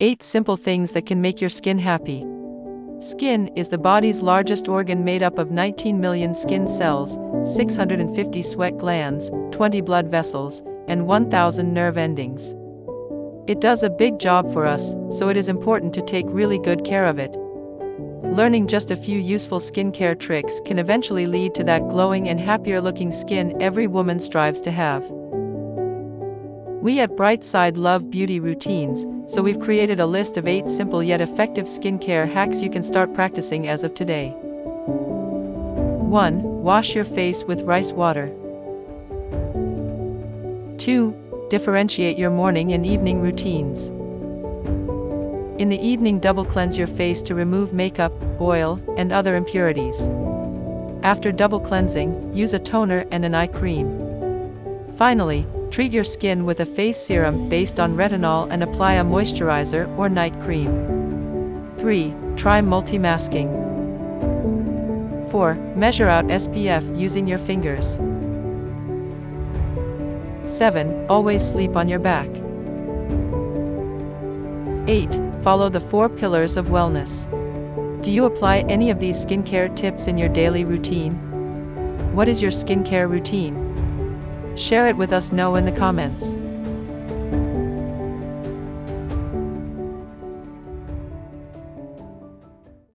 8 Simple Things That Can Make Your Skin Happy. Skin is the body's largest organ made up of 19 million skin cells, 650 sweat glands, 20 blood vessels, and 1000 nerve endings. It does a big job for us, so it is important to take really good care of it. Learning just a few useful skincare tricks can eventually lead to that glowing and happier looking skin every woman strives to have. We at Bright Side love beauty routines, so we've created a list of 8 simple yet effective skincare hacks you can start practicing as of today. 1. Wash your face with rice water. 2. Differentiate your morning and evening routines. In the evening double cleanse your face to remove makeup, oil, and other impurities. After double cleansing, use a toner and an eye cream. Finally, Treat your skin with a face serum based on retinol and apply a moisturizer or night cream. 3. Try multi-masking. 4. Measure out SPF using your fingers. 7. Always sleep on your back. 8. Follow the 4 pillars of wellness. Do you apply any of these skincare tips in your daily routine? What is your skincare routine? Share it with us know in the comments.